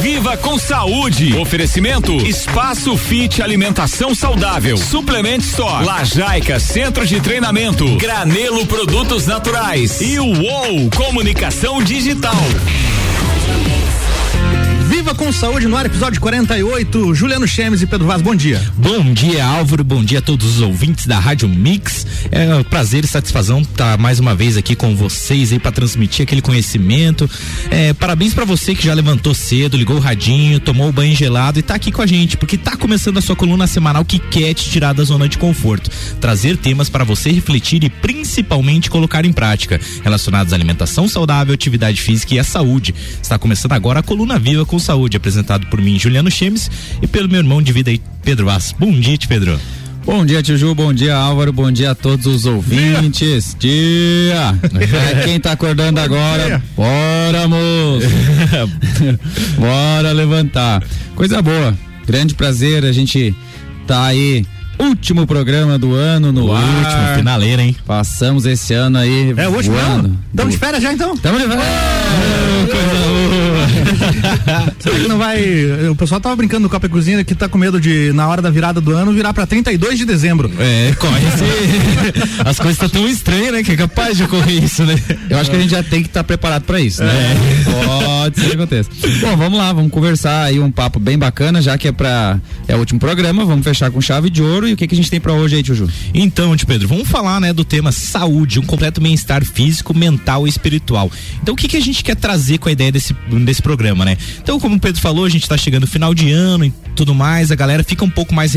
Viva com saúde. Oferecimento Espaço Fit Alimentação Saudável. Suplement Store. Lajaica Centro de Treinamento. Granelo Produtos Naturais. E o UOL Comunicação Digital. Viva com Saúde no ar, episódio 48. Juliano Chemes e Pedro Vaz, bom dia. Bom dia, Álvaro. Bom dia a todos os ouvintes da Rádio Mix. É um prazer e satisfação estar mais uma vez aqui com vocês aí para transmitir aquele conhecimento. É, parabéns para você que já levantou cedo, ligou o radinho, tomou o banho gelado e tá aqui com a gente, porque tá começando a sua coluna semanal que quer te tirar da zona de conforto, trazer temas para você refletir e principalmente colocar em prática, relacionados à alimentação saudável, atividade física e à saúde. Está começando agora a coluna Viva com Saúde, apresentado por mim, Juliano Chemes, e pelo meu irmão de vida aí, Pedro Vaz. Bom dia, Pedro. Bom dia, Tio Ju, bom dia, Álvaro, bom dia a todos os ouvintes. Dia! É, quem tá acordando agora, bora, moço! bora levantar. Coisa boa, grande prazer a gente tá aí último programa do ano no o ar. Último, finaleira, hein? Passamos esse ano aí. É o último ano? Estamos de férias já então? Estamos de férias. Será que não vai. O pessoal tava brincando no Copa e Cozinha que tá com medo de, na hora da virada do ano, virar pra 32 de dezembro. É, corre As coisas estão tão estranhas, né? Que é capaz de ocorrer isso, né? Eu acho que a gente já tem que estar tá preparado pra isso, né? É. Pode ser que aconteça. Bom, vamos lá, vamos conversar aí um papo bem bacana, já que é pra. É o último programa, vamos fechar com chave de ouro. O que, que a gente tem pra hoje aí, Tio Ju? Então, Tio Pedro, vamos falar, né, do tema saúde, um completo bem-estar físico, mental e espiritual. Então, o que, que a gente quer trazer com a ideia desse, desse programa, né? Então, como o Pedro falou, a gente está chegando final de ano e tudo mais, a galera fica um pouco mais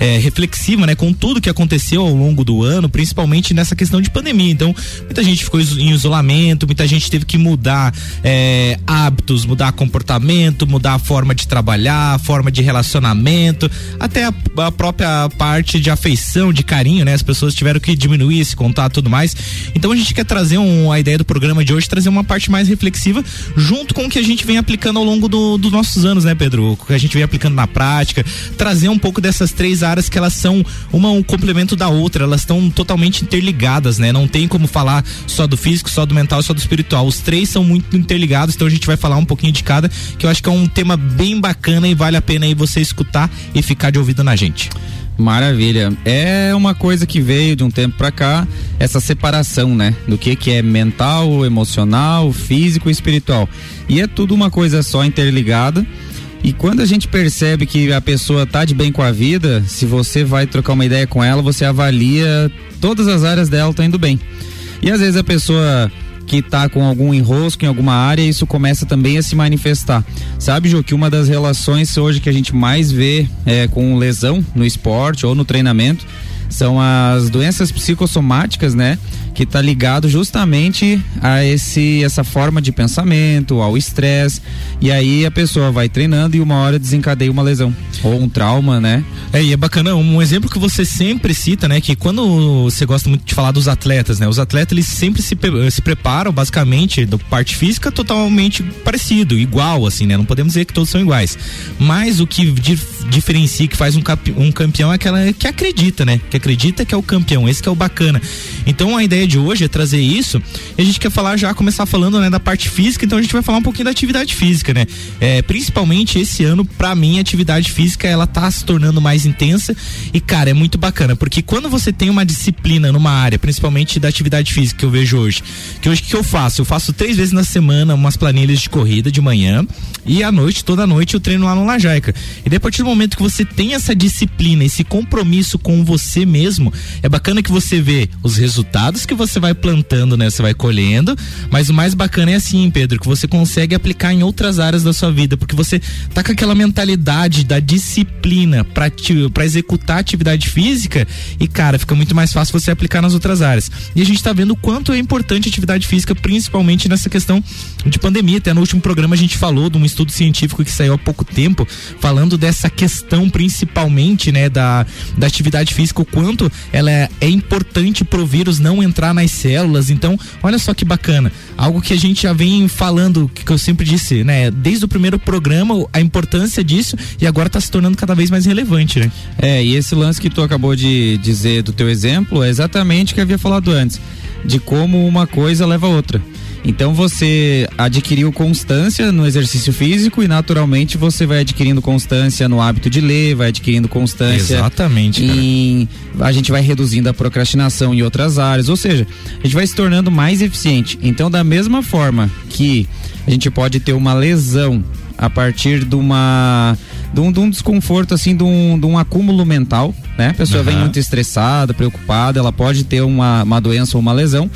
é, reflexiva, né, com tudo que aconteceu ao longo do ano, principalmente nessa questão de pandemia. Então, muita gente ficou em isolamento, muita gente teve que mudar é, hábitos, mudar comportamento, mudar a forma de trabalhar, a forma de relacionamento, até a, a própria parte de afeição, de carinho, né? As pessoas tiveram que diminuir esse contato e tudo mais. Então, a gente quer trazer um, a ideia do programa de hoje, trazer uma parte mais reflexiva, junto com o que a gente vem aplicando ao longo dos do nossos anos, né, Pedro? O que a gente vem aplicando na prática, trazer um pouco dessas três áreas que elas são uma um complemento da outra, elas estão totalmente interligadas, né? Não tem como falar só do físico, só do mental, só do espiritual. Os três são muito interligados, então a gente vai falar um pouquinho de cada, que eu acho que é um tema bem bacana e vale a pena aí você escutar e ficar de ouvido na gente. Maravilha. É uma coisa que veio de um tempo para cá, essa separação, né? Do que que é mental, emocional, físico e espiritual. E é tudo uma coisa só interligada. E quando a gente percebe que a pessoa tá de bem com a vida, se você vai trocar uma ideia com ela, você avalia todas as áreas dela estão indo bem. E às vezes a pessoa que está com algum enrosco em alguma área, isso começa também a se manifestar. Sabe, Ju, que uma das relações hoje que a gente mais vê é, com lesão no esporte ou no treinamento são as doenças psicossomáticas, né? Que está ligado justamente a esse essa forma de pensamento, ao estresse. E aí a pessoa vai treinando e uma hora desencadeia uma lesão ou um trauma, né? É, e é bacana, um exemplo que você sempre cita, né, que quando você gosta muito de falar dos atletas, né? Os atletas eles sempre se, se preparam basicamente da parte física totalmente parecido, igual assim, né? Não podemos dizer que todos são iguais. Mas o que dif diferencia que faz um, um campeão é aquela que acredita, né? Que acredita que é o campeão, esse que é o bacana. Então a ideia ideia de hoje é trazer isso. E a gente quer falar já, começar falando, né, da parte física, então a gente vai falar um pouquinho da atividade física, né? É, principalmente esse ano, para mim, a atividade física, ela tá se tornando mais intensa e, cara, é muito bacana, porque quando você tem uma disciplina numa área, principalmente da atividade física que eu vejo hoje, que hoje que eu faço? Eu faço três vezes na semana umas planilhas de corrida de manhã e à noite, toda noite, eu treino lá no Lajaica. E daí, a partir do momento que você tem essa disciplina, esse compromisso com você mesmo, é bacana que você vê os resultados que que você vai plantando, né? Você vai colhendo, mas o mais bacana é assim, Pedro, que você consegue aplicar em outras áreas da sua vida, porque você tá com aquela mentalidade da disciplina para executar atividade física e cara, fica muito mais fácil você aplicar nas outras áreas. E a gente tá vendo o quanto é importante a atividade física, principalmente nessa questão de pandemia. Até no último programa a gente falou de um estudo científico que saiu há pouco tempo, falando dessa questão principalmente, né, da, da atividade física, o quanto ela é, é importante pro vírus não entrar entrar nas células. Então, olha só que bacana. Algo que a gente já vem falando, que eu sempre disse, né? Desde o primeiro programa, a importância disso e agora está se tornando cada vez mais relevante, né? É, e esse lance que tu acabou de dizer do teu exemplo é exatamente o que eu havia falado antes, de como uma coisa leva a outra. Então você adquiriu constância no exercício físico e naturalmente você vai adquirindo constância no hábito de ler, vai adquirindo constância. Exatamente. Em, a gente vai reduzindo a procrastinação em outras áreas, ou seja, a gente vai se tornando mais eficiente. Então, da mesma forma que a gente pode ter uma lesão a partir de uma de um, de um desconforto assim, de um, de um acúmulo mental, né? A pessoa uhum. vem muito estressada, preocupada, ela pode ter uma, uma doença ou uma lesão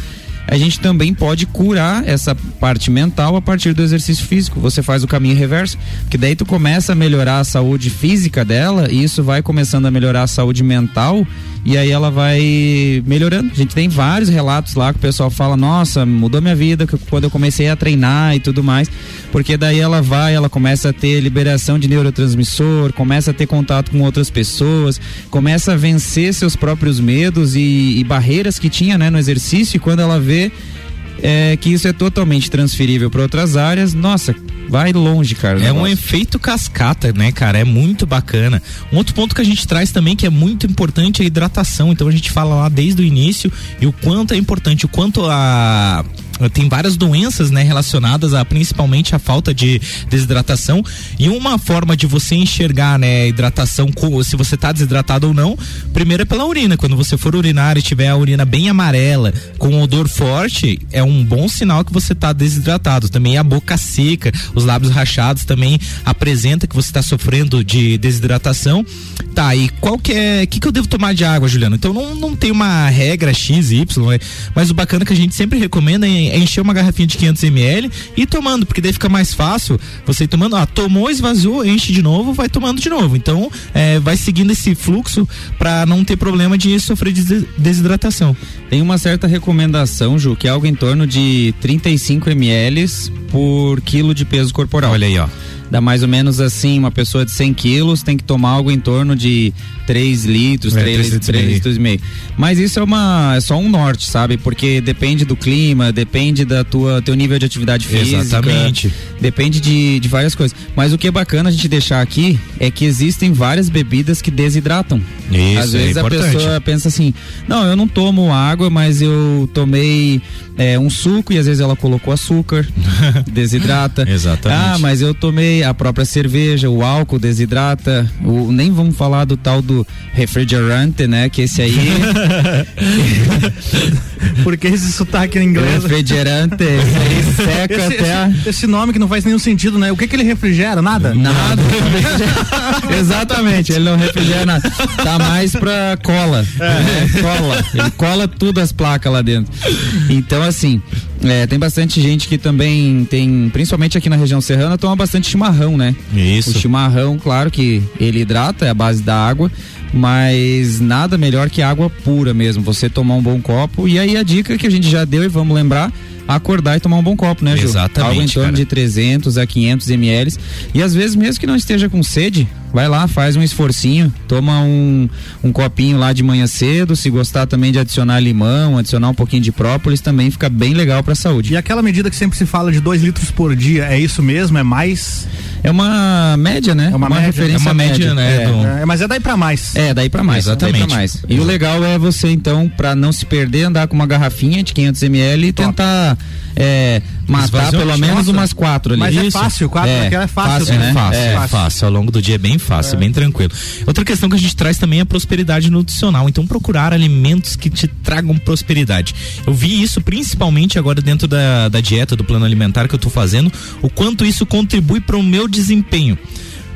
a gente também pode curar essa parte mental a partir do exercício físico. Você faz o caminho reverso, que daí tu começa a melhorar a saúde física dela e isso vai começando a melhorar a saúde mental e aí ela vai melhorando. A gente tem vários relatos lá que o pessoal fala: "Nossa, mudou minha vida quando eu comecei a treinar e tudo mais", porque daí ela vai, ela começa a ter liberação de neurotransmissor, começa a ter contato com outras pessoas, começa a vencer seus próprios medos e, e barreiras que tinha, né, no exercício e quando ela vê é, que isso é totalmente transferível para outras áreas, nossa, vai longe, cara. É um efeito cascata, né, cara? É muito bacana. Um outro ponto que a gente traz também que é muito importante é a hidratação. Então a gente fala lá desde o início e o quanto é importante, o quanto a tem várias doenças né, relacionadas a principalmente a falta de desidratação. E uma forma de você enxergar né, hidratação se você está desidratado ou não primeiro é pela urina. Quando você for urinar e tiver a urina bem amarela com odor forte é um bom sinal que você está desidratado. Também a boca seca os lábios rachados também apresenta que você está sofrendo de desidratação tá e qual que é que que eu devo tomar de água Juliano então não, não tem uma regra x y né, mas o bacana é que a gente sempre recomenda é é encher uma garrafinha de 500 ml e ir tomando, porque daí fica mais fácil você ir tomando. Ah, tomou, esvaziou, enche de novo, vai tomando de novo. Então, é, vai seguindo esse fluxo para não ter problema de sofrer de desidratação. Tem uma certa recomendação, Ju, que é algo em torno de 35 ml por quilo de peso corporal. Olha aí, ó dá mais ou menos assim, uma pessoa de 100 quilos tem que tomar algo em torno de 3 litros, é, 3, 3, 3 litros e meio. Mas isso é uma é só um norte, sabe? Porque depende do clima, depende da tua teu nível de atividade física. Exatamente. Depende de, de várias coisas. Mas o que é bacana a gente deixar aqui é que existem várias bebidas que desidratam. Isso, Às vezes é a pessoa pensa assim: "Não, eu não tomo água, mas eu tomei é, um suco e às vezes ela colocou açúcar, desidrata. Exatamente. Ah, mas eu tomei a própria cerveja, o álcool desidrata. O, nem vamos falar do tal do refrigerante, né? Que esse aí. Porque esse sotaque em inglês. Refrigerante, seca esse, até. Esse, esse, nome que não faz nenhum sentido, né? O que que ele refrigera? Nada? Nada. Exatamente, ele não refrigera nada. Tá mais pra cola. É. é. cola. Ele cola tudo as placas lá dentro. Então, assim, é, tem bastante gente que também tem, principalmente aqui na região serrana, toma bastante chimarrão, né? Isso. O chimarrão, claro que ele hidrata, é a base da água, mas nada melhor que água pura mesmo. Você tomar um bom copo. E aí a dica que a gente já deu e vamos lembrar acordar e tomar um bom copo, né, Ju? Exatamente. Algo em torno cara. de 300 a 500 ml. E às vezes, mesmo que não esteja com sede, vai lá, faz um esforcinho, toma um, um copinho lá de manhã cedo. Se gostar também de adicionar limão, adicionar um pouquinho de própolis, também fica bem legal para a saúde. E aquela medida que sempre se fala de 2 litros por dia, é isso mesmo? É mais? É uma média, né? É uma, uma média, referência é uma média, né? É, do... é, mas é daí para mais. É, daí para mais. Exatamente. Pra mais. E o legal é você, então, para não se perder, andar com uma garrafinha de 500 ml e Top. tentar é, matar pelo menos umas quatro ali. Mas é Isso. é fácil, quatro é, é fácil. Fácil, né? É fácil, é, fácil. fácil. Ao longo do dia é bem fácil, é. bem tranquilo. Outra questão que a gente traz também é a prosperidade nutricional. Então, procurar alimentos que te tragam prosperidade. Eu vi isso principalmente agora dentro da, da dieta, do plano alimentar que eu tô fazendo, o quanto isso contribui para o meu desempenho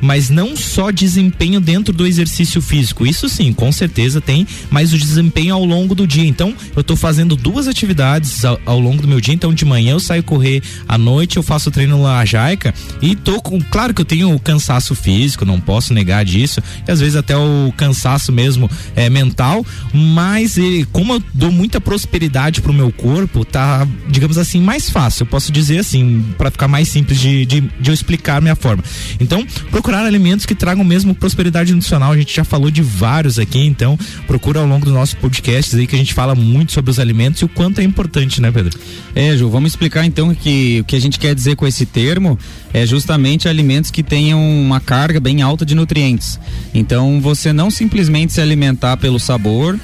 mas não só desempenho dentro do exercício físico. Isso sim, com certeza tem, mas o desempenho ao longo do dia. Então, eu estou fazendo duas atividades ao, ao, longo do meu dia. Então, de manhã eu saio correr, à noite eu faço treino na jaica e tô com, claro que eu tenho cansaço físico, não posso negar disso, e às vezes até o cansaço mesmo é mental, mas e, como eu dou muita prosperidade pro meu corpo, tá, digamos assim, mais fácil. Eu posso dizer assim, para ficar mais simples de, de, de eu explicar a minha forma. Então, procura procurar alimentos que tragam mesmo prosperidade nutricional. A gente já falou de vários aqui, então procura ao longo do nosso podcast aí que a gente fala muito sobre os alimentos e o quanto é importante, né, Pedro? É, Ju, vamos explicar então que o que a gente quer dizer com esse termo é justamente alimentos que tenham uma carga bem alta de nutrientes. Então, você não simplesmente se alimentar pelo sabor,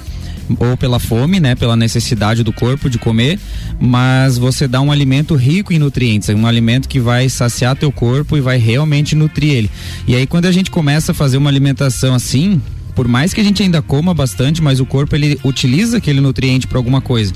ou pela fome, né, pela necessidade do corpo de comer, mas você dá um alimento rico em nutrientes, um alimento que vai saciar teu corpo e vai realmente nutrir ele. E aí quando a gente começa a fazer uma alimentação assim, por mais que a gente ainda coma bastante, mas o corpo ele utiliza aquele nutriente para alguma coisa.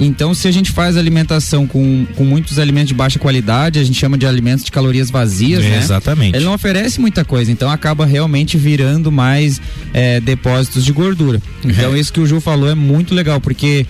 Então, se a gente faz alimentação com, com muitos alimentos de baixa qualidade, a gente chama de alimentos de calorias vazias, é, né? Exatamente. Ele não oferece muita coisa, então acaba realmente virando mais é, depósitos de gordura. Então, é. isso que o Ju falou é muito legal, porque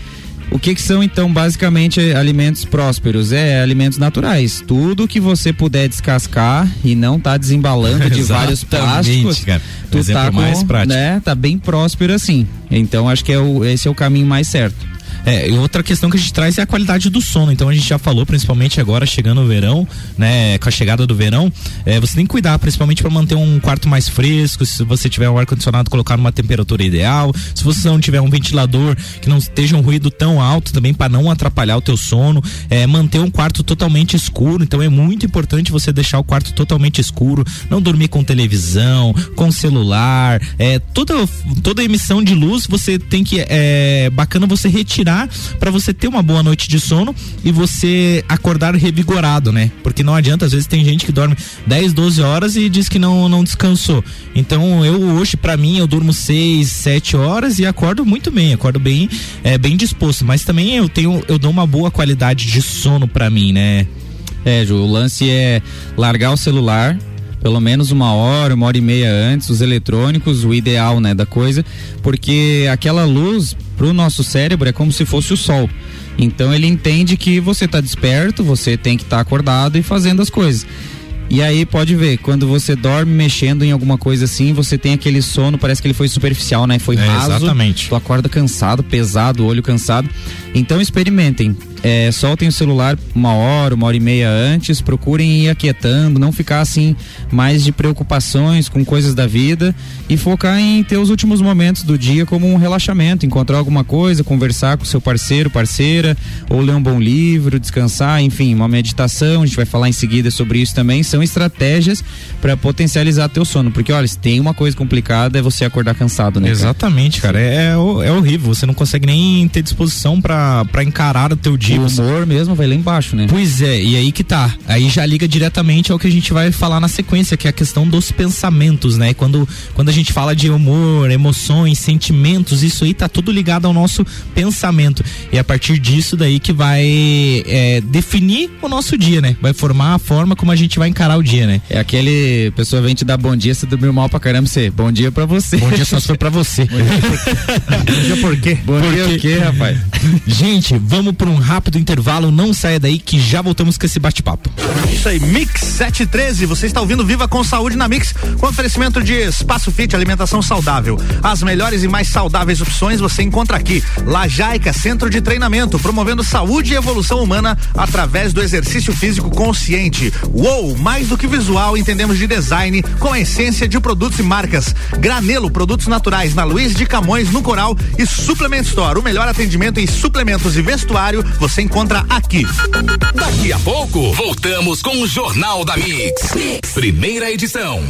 o que, que, são então basicamente alimentos prósperos? É alimentos naturais. Tudo que você puder descascar e não tá desembalando de vários plásticos, cara. tu tá com, mais prático. né, tá bem próspero assim. Então acho que é o, esse é o caminho mais certo. É, e outra questão que a gente traz é a qualidade do sono. Então a gente já falou, principalmente agora chegando o verão, né? Com a chegada do verão, é, você tem que cuidar, principalmente para manter um quarto mais fresco. Se você tiver um ar condicionado, colocar numa temperatura ideal. Se você não tiver um ventilador que não esteja um ruído tão alto também para não atrapalhar o teu sono, é, manter um quarto totalmente escuro. Então é muito importante você deixar o quarto totalmente escuro, não dormir com televisão, com celular, é, toda toda emissão de luz você tem que é bacana você retirar para você ter uma boa noite de sono e você acordar revigorado, né? Porque não adianta, às vezes tem gente que dorme 10, 12 horas e diz que não, não descansou. Então eu hoje, para mim, eu durmo 6, 7 horas e acordo muito bem, acordo bem, é, bem disposto. Mas também eu tenho, eu dou uma boa qualidade de sono para mim, né? É, Ju, o lance é largar o celular, pelo menos uma hora, uma hora e meia antes, os eletrônicos, o ideal, né, da coisa, porque aquela luz pro nosso cérebro é como se fosse o sol. Então ele entende que você está desperto, você tem que estar tá acordado e fazendo as coisas. E aí pode ver, quando você dorme mexendo em alguma coisa assim, você tem aquele sono, parece que ele foi superficial, né? Foi é, raso. Exatamente. Tu acorda cansado, pesado, olho cansado. Então experimentem é, soltem o celular uma hora, uma hora e meia antes, procurem ir aquietando, não ficar assim mais de preocupações com coisas da vida e focar em ter os últimos momentos do dia como um relaxamento, encontrar alguma coisa, conversar com seu parceiro, parceira, ou ler um bom livro, descansar, enfim, uma meditação, a gente vai falar em seguida sobre isso também, são estratégias para potencializar teu sono, porque olha, se tem uma coisa complicada é você acordar cansado, né? Exatamente, cara, cara. É, é, horrível, você não consegue nem ter disposição para encarar o teu dia o humor mesmo vai lá embaixo, né? Pois é, e aí que tá. Aí já liga diretamente ao que a gente vai falar na sequência, que é a questão dos pensamentos, né? Quando, quando a gente fala de humor, emoções, sentimentos, isso aí tá tudo ligado ao nosso pensamento. E é a partir disso daí que vai é, definir o nosso dia, né? Vai formar a forma como a gente vai encarar o dia, né? É aquele pessoa vem te dar bom dia, você dormiu mal pra caramba, você, bom dia pra você. Bom dia só foi pra você. bom dia por quê? Bom por dia o quê, rapaz? Gente, vamos por um rápido rápido intervalo, não saia daí que já voltamos com esse bate-papo. Isso aí, Mix 713, você está ouvindo Viva com Saúde na Mix, com oferecimento de Espaço Fit, alimentação saudável. As melhores e mais saudáveis opções você encontra aqui. Lajaica, centro de treinamento, promovendo saúde e evolução humana através do exercício físico consciente. Uou, mais do que visual, entendemos de design com a essência de produtos e marcas. Granelo, produtos naturais na Luiz de Camões, no Coral e Suplement Store, o melhor atendimento em suplementos e vestuário, você encontra aqui. Daqui a pouco, voltamos com o Jornal da mix. mix. Primeira edição.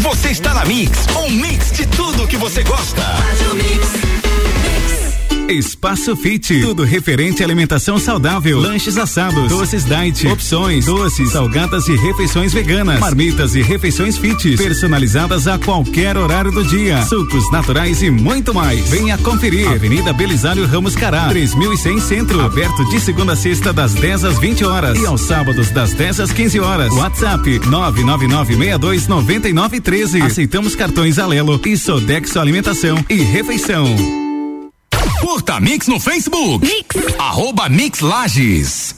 Você está na Mix, um mix de tudo que você gosta. Faz o mix. Espaço Fit, tudo referente à alimentação saudável, lanches assados, doces diet, opções, doces, salgadas e refeições veganas, marmitas e refeições fit, personalizadas a qualquer horário do dia, sucos naturais e muito mais. Venha conferir. Avenida Belisário Ramos Cará, 3100 Centro, aberto de segunda a sexta das 10 às 20 horas e aos sábados das 10 às 15 horas. WhatsApp 999629913. Aceitamos cartões Alelo e Sodexo Alimentação e Refeição. Curta Mix no Facebook. Mix. Arroba Mix Lages.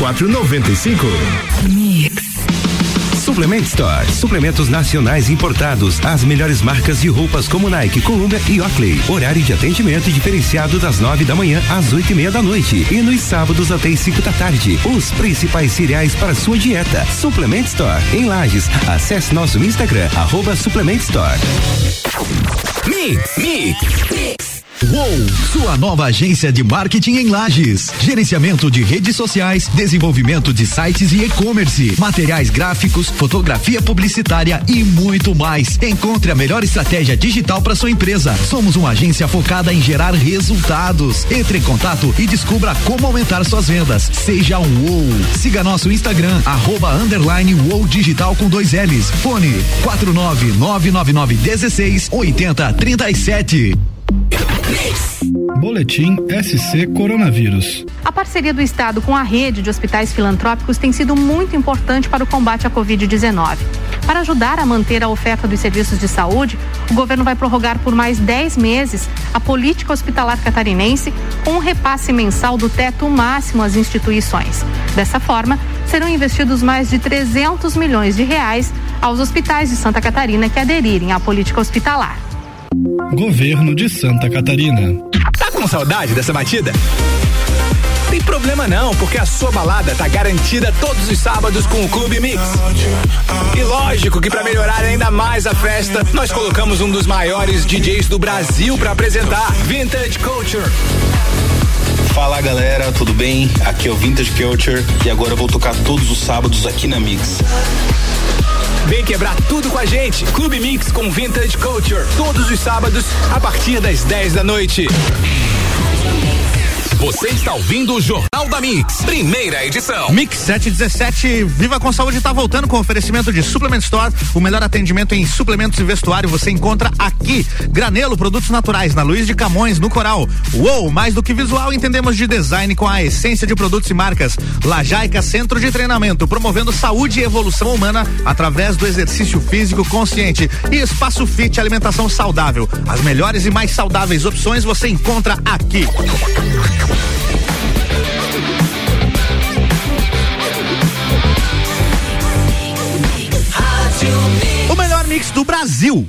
95. Mix. Suplement Store. Suplementos nacionais importados. As melhores marcas de roupas como Nike, Columbia e Oakley. Horário de atendimento diferenciado das nove da manhã às oito e meia da noite. E nos sábados até as cinco da tarde. Os principais cereais para sua dieta. Suplement Store. Em Lages. Acesse nosso Instagram, arroba Suplement Store. Mix, mix, mix. Uou, sua nova agência de marketing em Lages. Gerenciamento de redes sociais, desenvolvimento de sites e e-commerce, materiais gráficos, fotografia publicitária e muito mais. Encontre a melhor estratégia digital para sua empresa. Somos uma agência focada em gerar resultados. Entre em contato e descubra como aumentar suas vendas. Seja um Uou. Siga nosso Instagram, arroba underline Uou Digital com dois L's. Fone 49999 16 80 37. Boletim SC Coronavírus. A parceria do Estado com a rede de hospitais filantrópicos tem sido muito importante para o combate à Covid-19. Para ajudar a manter a oferta dos serviços de saúde, o governo vai prorrogar por mais 10 meses a política hospitalar catarinense com um repasse mensal do teto máximo às instituições. Dessa forma, serão investidos mais de 300 milhões de reais aos hospitais de Santa Catarina que aderirem à política hospitalar. Governo de Santa Catarina. Tá com saudade dessa batida? Tem problema não, porque a sua balada tá garantida todos os sábados com o Clube Mix. E lógico que para melhorar ainda mais a festa, nós colocamos um dos maiores DJs do Brasil para apresentar Vintage Culture. Fala galera, tudo bem? Aqui é o Vintage Culture e agora eu vou tocar todos os sábados aqui na Mix. Vem quebrar tudo com a gente. Clube Mix com Vintage Culture. Todos os sábados, a partir das 10 da noite. Você está ouvindo o Jornal da Mix, primeira edição. Mix 717, Viva com Saúde está voltando com oferecimento de Suplement Store. O melhor atendimento em suplementos e vestuário você encontra aqui. Granelo, produtos naturais, na Luiz de Camões, no Coral. Uou, mais do que visual, entendemos de design com a essência de produtos e marcas. Lajaica Centro de Treinamento, promovendo saúde e evolução humana através do exercício físico consciente. E Espaço Fit, alimentação saudável. As melhores e mais saudáveis opções você encontra aqui. O melhor mix do Brasil.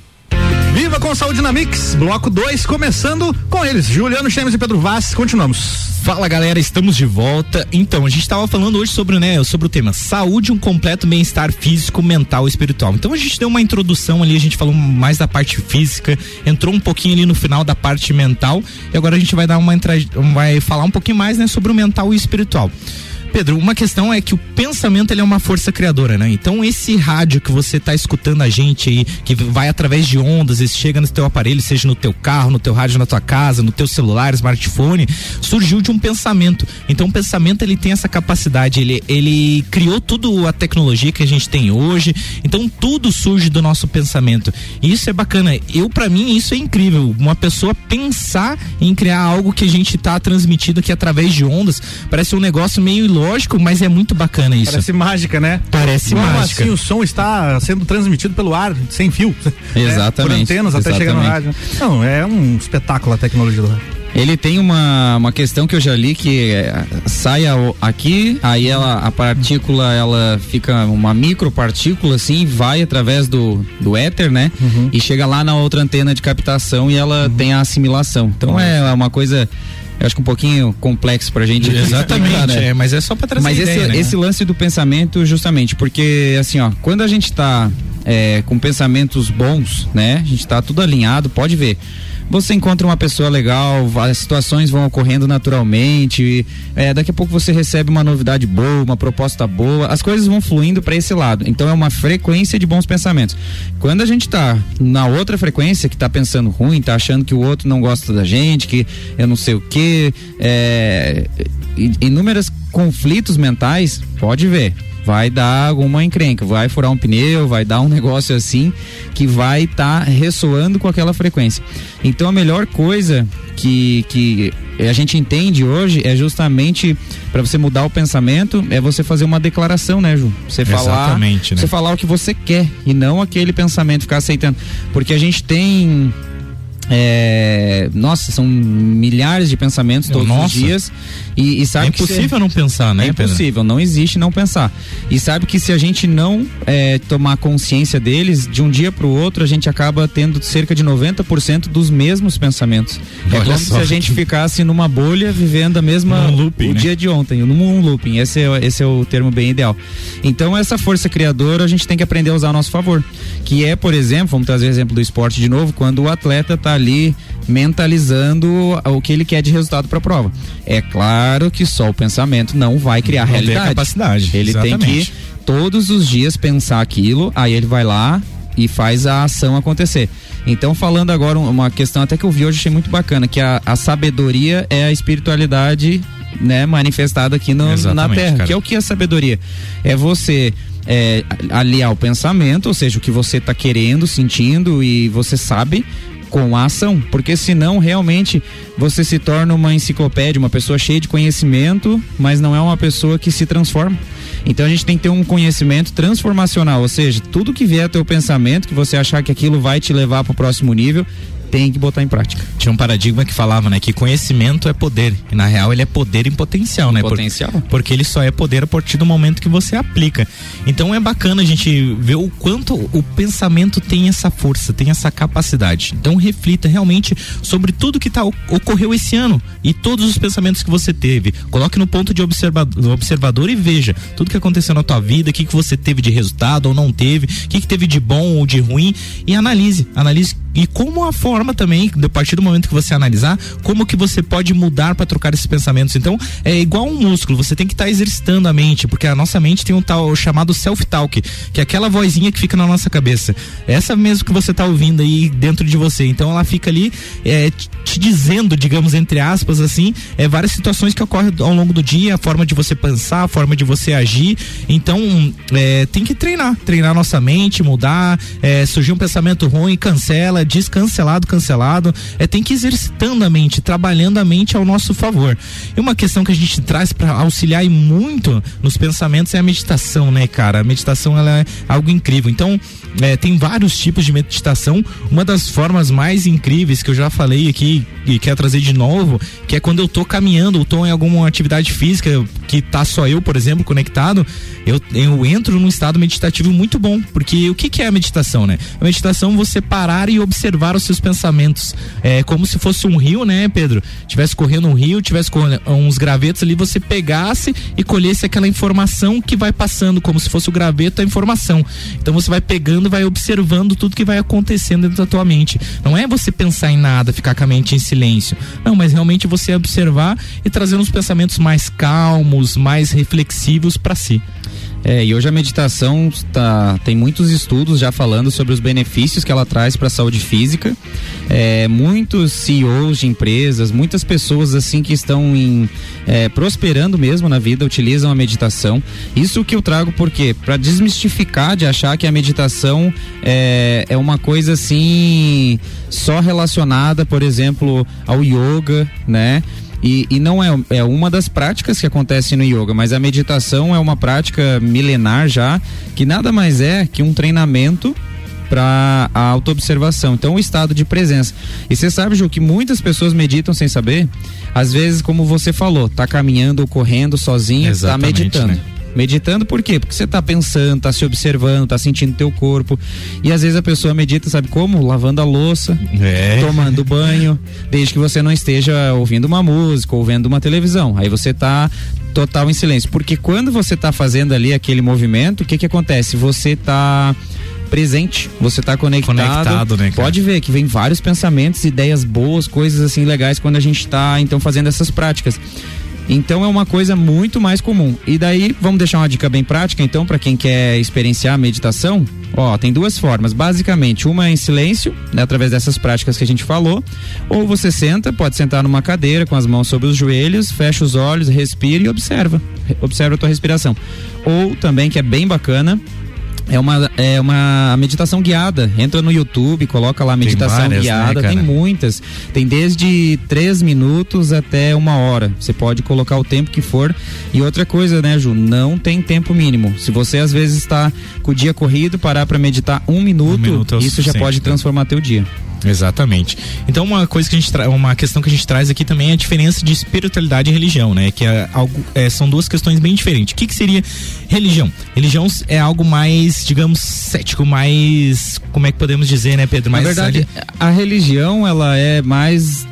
Viva com saúde na Mix, bloco 2, começando com eles, Juliano Chemes e Pedro Vaz. Continuamos. Fala galera, estamos de volta. Então, a gente estava falando hoje sobre, né, sobre o tema saúde, um completo bem-estar físico, mental e espiritual. Então a gente deu uma introdução ali, a gente falou mais da parte física, entrou um pouquinho ali no final da parte mental e agora a gente vai dar uma vai falar um pouquinho mais, né, sobre o mental e espiritual. Pedro, uma questão é que o pensamento ele é uma força criadora, né? Então esse rádio que você está escutando a gente aí, que vai através de ondas e chega no teu aparelho, seja no teu carro, no teu rádio na tua casa, no teu celular, smartphone, surgiu de um pensamento. Então o pensamento ele tem essa capacidade, ele ele criou tudo a tecnologia que a gente tem hoje. Então tudo surge do nosso pensamento. E isso é bacana. Eu para mim isso é incrível. Uma pessoa pensar em criar algo que a gente está transmitido aqui através de ondas, parece um negócio meio ilógico lógico, mas é muito bacana isso. Parece mágica, né? Parece Como mágica. assim o som está sendo transmitido pelo ar, sem fio. Exatamente. Né? Por antenas até chegar no rádio. Não, é um espetáculo a tecnologia do rádio. Ele tem uma, uma questão que eu já li que é, sai aqui, aí ela, a partícula ela fica uma micropartícula assim, vai através do, do éter, né? Uhum. E chega lá na outra antena de captação e ela uhum. tem a assimilação. Então uhum. é uma coisa eu acho que um pouquinho complexo pra gente. Exatamente, né? é, mas é só pra trazer Mas ideia, esse, né? esse lance do pensamento, justamente, porque assim, ó, quando a gente tá é, com pensamentos bons, né? A gente tá tudo alinhado, pode ver você encontra uma pessoa legal, as situações vão ocorrendo naturalmente, é, daqui a pouco você recebe uma novidade boa, uma proposta boa, as coisas vão fluindo para esse lado. Então é uma frequência de bons pensamentos. Quando a gente tá na outra frequência, que tá pensando ruim, tá achando que o outro não gosta da gente, que eu não sei o que, é, inúmeros conflitos mentais, pode ver vai dar alguma encrenca, vai furar um pneu, vai dar um negócio assim que vai estar tá ressoando com aquela frequência. Então a melhor coisa que, que a gente entende hoje é justamente para você mudar o pensamento é você fazer uma declaração, né, Ju? Você falar, né? você falar o que você quer e não aquele pensamento ficar aceitando, porque a gente tem é, nossa, são milhares de pensamentos todos Nossa. os dias. E, e sabe É que se- impossível não pensar, né, É Pedro? impossível, não existe não pensar. E sabe que se a gente não é, tomar consciência deles, de um dia para o outro, a gente acaba tendo cerca de 90% dos mesmos pensamentos. é Olha como só. se a gente ficasse numa bolha vivendo a mesma Num looping, o né? dia de ontem, num looping. Esse é, esse é o termo bem ideal. Então essa força criadora a gente tem que aprender a usar a nosso favor, que é, por exemplo, vamos trazer o exemplo do esporte de novo, quando o atleta tá ali mentalizando o que ele quer de resultado para a prova. É claro que só o pensamento não vai criar Não tem realidade. capacidade, Ele tem exatamente. que todos os dias pensar aquilo, aí ele vai lá e faz a ação acontecer. Então, falando agora um- uma questão até que eu vi hoje, achei muito bacana, que a, a sabedoria é a espiritualidade né, manifestada aqui no- na Terra. cara. Que é o que é a sabedoria? É você é, aliar o pensamento, ou seja, o que você está querendo, sentindo e você sabe com a ação, porque senão realmente você se torna uma enciclopédia, uma pessoa cheia de conhecimento, mas não é uma pessoa que se transforma. Então a gente tem que ter um conhecimento transformacional, ou seja, tudo que vier teu pensamento, que você achar que aquilo vai te levar para o próximo nível, tem que botar em prática. Tinha um paradigma que falava, né, que conhecimento é poder. E na real ele é poder em potencial, né? Por- Potencial. porque ele só é poder a partir do momento que você aplica. Então é bacana a gente ver o quanto o pensamento tem essa força, tem essa capacidade. Então reflita realmente sobre tudo que tá, ocorreu esse ano e todos os pensamentos que você teve. Coloque no ponto de observador, observador e veja tudo que aconteceu na tua vida, o que, que você teve de resultado ou não teve, o que, que teve de bom ou de ruim e analise. Analise e como a forma também, a partir do momento que você analisar, como que você pode mudar para trocar esses pensamentos. Então, é igual um músculo, você tem que estar exercitando a mente, porque a nossa mente tem um tal chamado self-talk, que é aquela vozinha que fica na nossa cabeça. Essa mesmo que você tá ouvindo aí dentro de você. Então, ela fica ali é, te- te dizendo, digamos, entre aspas, assim, é, várias situações que ocorrem ao longo do dia, a forma de você pensar, a forma de você agir. Então, é, tem que treinar, treinar nossa mente, mudar, é, surgir um pensamento ruim, cancela, diz cancelado, cancelado. É, tem que ir exercitando a mente, trabalhando a mente ao nosso favor. E uma questão que a gente traz para auxiliar e muito nos pensamentos é a meditação, né, cara? A meditação ela é algo incrível. Então, é, tem vários tipos de meditação. Uma das formas mais incríveis que eu já falei aqui e quero trazer de novo, que é quando eu tô caminhando ou tô em alguma atividade física que tá só eu, por exemplo, conectado, eu, eu entro num estado meditativo muito bom. Porque o que, que é a meditação, né? A meditação é você parar e observar os seus pensamentos. É como se fosse um rio, né, Pedro? Tivesse correndo um rio, tivesse com uns gravetos ali, você pegasse e colhesse aquela informação que vai passando, como se fosse o graveto a informação. Então você vai pegando, vai observando tudo que vai acontecendo dentro da tua mente. Não é você pensar em nada, ficar com a mente em silêncio. Não, mas realmente você observar e trazer uns pensamentos mais calmos, mais reflexivos para si. É, e hoje a meditação tá, tem muitos estudos já falando sobre os benefícios que ela traz para a saúde física. É, muitos CEOs de empresas, muitas pessoas assim que estão em, é, prosperando mesmo na vida utilizam a meditação. Isso que eu trago porque para desmistificar de achar que a meditação é, é uma coisa assim só relacionada, por exemplo, ao yoga, né? E, e não é, é uma das práticas que acontece no yoga, mas a meditação é uma prática milenar já, que nada mais é que um treinamento para a autoobservação. Então, o estado de presença. E você sabe, Ju, que muitas pessoas meditam sem saber. Às vezes, como você falou, tá caminhando ou correndo sozinho, tá Exatamente, meditando. né? Meditando por quê? Porque você tá pensando, tá se observando, tá sentindo teu corpo. E às vezes a pessoa medita, sabe como? Lavando a louça, É. tomando banho, desde que você não esteja ouvindo uma música ou vendo uma televisão. Aí você tá total em silêncio. Porque quando você tá fazendo ali aquele movimento, o que que acontece? Você tá presente, você tá conectado. Conectado, né? Pode ver que vem vários pensamentos, ideias boas, coisas assim legais quando a gente tá então fazendo essas práticas. Então é uma coisa muito mais comum. E daí, vamos deixar uma dica bem prática, então, para quem quer experienciar a meditação. Ó, tem duas formas. Basicamente, uma é em silêncio, né, através dessas práticas que a gente falou. Ou você senta, pode sentar numa cadeira com as mãos sobre os joelhos, fecha os olhos, respira e observa. Observa a tua respiração. Ou também, que é bem bacana, é uma, é uma meditação guiada. Entra no YouTube, coloca lá meditação várias, né, guiada, cara? tem muitas. Tem desde três minutos até uma hora. Você pode colocar o tempo que for. E outra coisa, né, Ju? Não tem tempo mínimo. Se você às vezes está com o dia corrido, parar para meditar um minuto, minuto é isso já pode né? transformar teu dia. Exatamente. Então uma coisa que a gente uma questão que a gente traz aqui também é a diferença de espiritualidade e religião, né? Que é algo, é, são duas questões bem diferentes. O que, que seria religião? Religião é algo mais, digamos, cético, mais, como é que podemos dizer, né, Pedro? Mais Na verdade, a religião ela é mais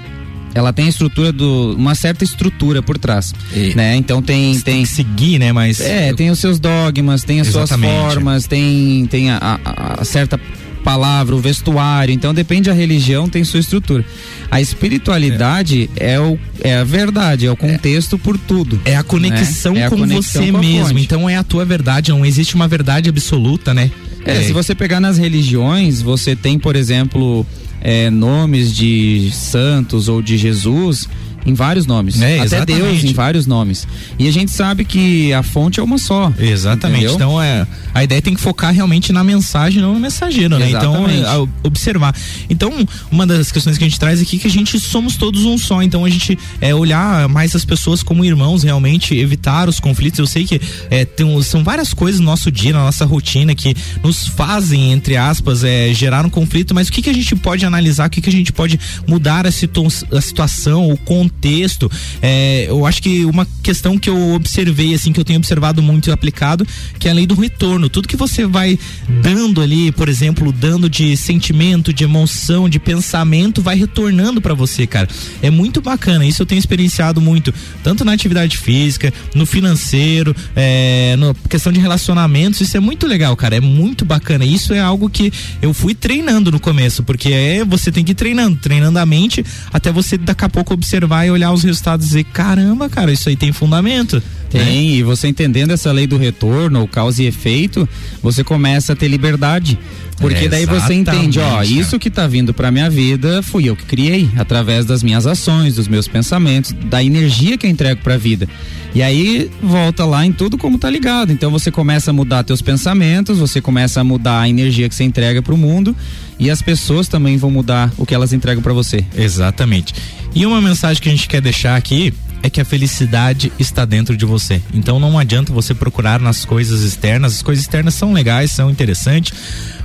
ela tem a estrutura do uma certa estrutura por trás, e né? Então tem tem, tem que seguir, né? Mas é tem os seus dogmas, tem as Exatamente. suas formas, tem tem a, a, a certa palavra, o vestuário. Então depende da religião, tem sua estrutura. A espiritualidade é, é o, é a verdade, é o contexto por tudo. É a conexão né? é a com conexão você com mesmo. Então é a tua verdade, não existe uma verdade absoluta, né? É, é, se você pegar nas religiões, você tem, por exemplo, é, nomes de santos ou de Jesus em vários nomes. É, Até Deus em vários nomes. E a gente sabe que a fonte é uma só. Exatamente. Entendeu? Então é a ideia tem que focar realmente na mensagem, não no mensageiro, né? Então é, observar. Então uma das questões que a gente traz aqui é que a gente somos todos um só. Então a gente é olhar mais as pessoas como irmãos, realmente evitar os conflitos. Eu sei que é, tem, são várias coisas no nosso dia, na nossa rotina que nos fazem entre aspas é, gerar um conflito. Mas o que que a gente pode analisar? O que que a gente pode mudar a, situ a situação, o contexto contexto. É, eu acho que uma questão que eu observei, assim, que eu tenho observado muito aplicado, que é a lei do retorno. Tudo que você vai dando ali, por exemplo, dando de sentimento, de emoção, de pensamento, vai retornando para você, cara. É muito bacana. Isso eu tenho experienciado muito, tanto na atividade física, no financeiro, é, na questão de relacionamentos. Isso é muito legal, cara. É muito bacana. Isso é algo que eu fui treinando no começo, porque é você tem que ir treinando, treinando a mente até você daqui a pouco observar e olhar os resultados e dizer, caramba, cara, isso aí tem fundamento. Tem, né? e você entendendo essa lei do retorno, o causa e efeito, você começa a ter liberdade. Porque é, daí você entende, ó, isso que tá vindo pra minha vida fui eu que criei, através das minhas ações, dos meus pensamentos, da energia que eu entrego pra vida. E aí volta lá em tudo como tá ligado. Então você começa a mudar teus pensamentos, você começa a mudar a energia que você entrega pro mundo e as pessoas também vão mudar o que elas entregam para você. Exatamente. E uma mensagem que a gente quer deixar aqui é que a felicidade está dentro de você. Então não adianta você procurar nas coisas externas. As coisas externas são legais, são interessantes,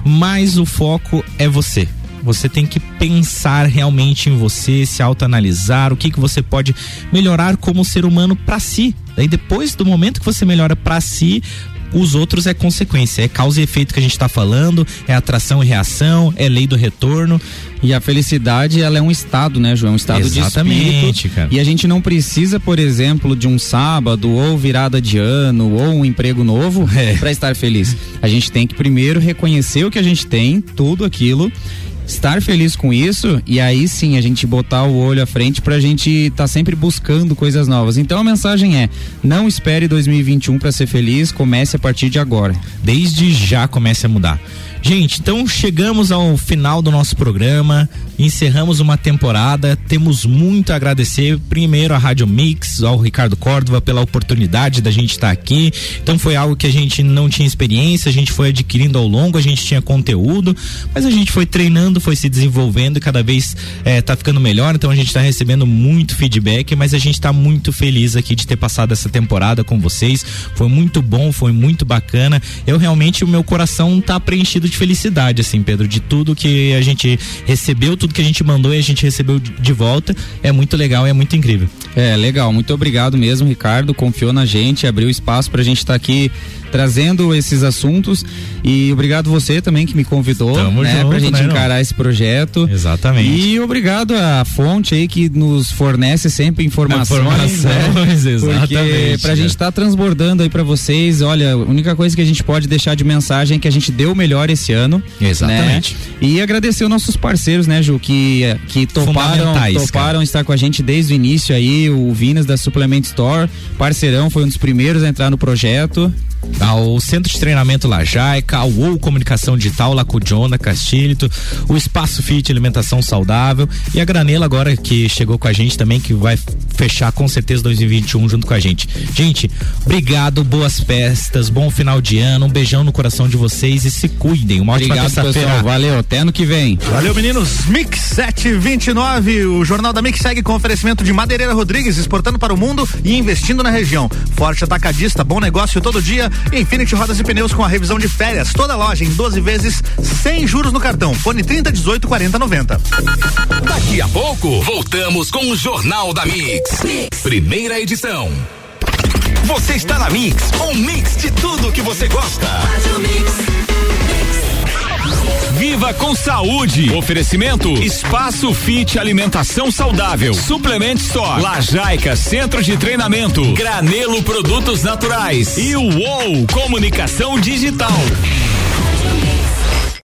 mas o foco é você. Você tem que pensar realmente em você, se autoanalisar, o que que você pode melhorar como ser humano para si. Daí depois do momento que você melhora para si, os outros é consequência, é causa e efeito que a gente está falando, é atração e reação, é lei do retorno. E a felicidade, ela é um estado, né, João? Um estado Exatamente, de espírito. Cara. E a gente não precisa, por exemplo, de um sábado ou virada de ano ou um emprego novo é. para estar feliz. A gente tem que primeiro reconhecer o que a gente tem, tudo aquilo estar feliz com isso e aí sim a gente botar o olho à frente pra gente estar tá sempre buscando coisas novas. Então a mensagem é: não espere 2021 para ser feliz, comece a partir de agora. Desde já comece a mudar. Gente, então chegamos ao final do nosso programa, encerramos uma temporada, temos muito a agradecer primeiro à Rádio Mix, ao Ricardo Córdova pela oportunidade da gente estar aqui. Então foi algo que a gente não tinha experiência, a gente foi adquirindo ao longo, a gente tinha conteúdo, mas a gente foi treinando, foi se desenvolvendo e cada vez está eh, ficando melhor. Então a gente está recebendo muito feedback, mas a gente está muito feliz aqui de ter passado essa temporada com vocês. Foi muito bom, foi muito bacana. Eu realmente o meu coração está preenchido de de felicidade, assim, Pedro, de tudo que a gente recebeu, tudo que a gente mandou e a gente recebeu de volta. É muito legal, é muito incrível. É, legal. Muito obrigado mesmo, Ricardo. Confiou na gente, abriu espaço pra gente estar tá aqui trazendo esses assuntos. E obrigado você também que me convidou, Tamo né, junto, pra gente né, encarar não? esse projeto. Exatamente. E obrigado à fonte aí que nos fornece sempre informações. Informações, né? exatamente. Porque pra gente estar tá transbordando aí para vocês, olha, a única coisa que a gente pode deixar de mensagem é que a gente deu o melhor esse ano. Né? Exatamente. Né? E agradecer os nossos parceiros, né, Ju, que, que toparam, toparam estar com a gente desde o início aí, o Vinas da Suplement Store, parceirão, foi um dos primeiros a entrar no projeto ao Centro de Treinamento Lajaica, ao UOL Comunicação Digital, Lacujona, Castilhito, o Espaço Fit Alimentação Saudável e a Granela agora que chegou com a gente também, que vai fechar com certeza 2021 junto com a gente. Gente, obrigado, boas festas, bom final de ano, um beijão no coração de vocês e se cuidem. Uma ótima terça-feira. Valeu, até ano que vem. Valeu, meninos. Mix 729, o Jornal da Mix segue com oferecimento de Madeireira Rodrigues, exportando para o mundo e investindo na região. Forte atacadista, bom negócio todo dia Infinity Rodas e Pneus com a revisão de férias. Toda loja em 12 vezes sem juros no cartão. Fone 30 18 40 90. Daqui a pouco, voltamos com o Jornal da mix. Primeira edição. Você está na Mix, um mix de tudo que você gosta. Viva com saúde. Oferecimento Espaço Fit Alimentação Saudável. Suplement Store. Lajaica Centro de Treinamento. Granelo Produtos Naturais. E o UOL Comunicação Digital.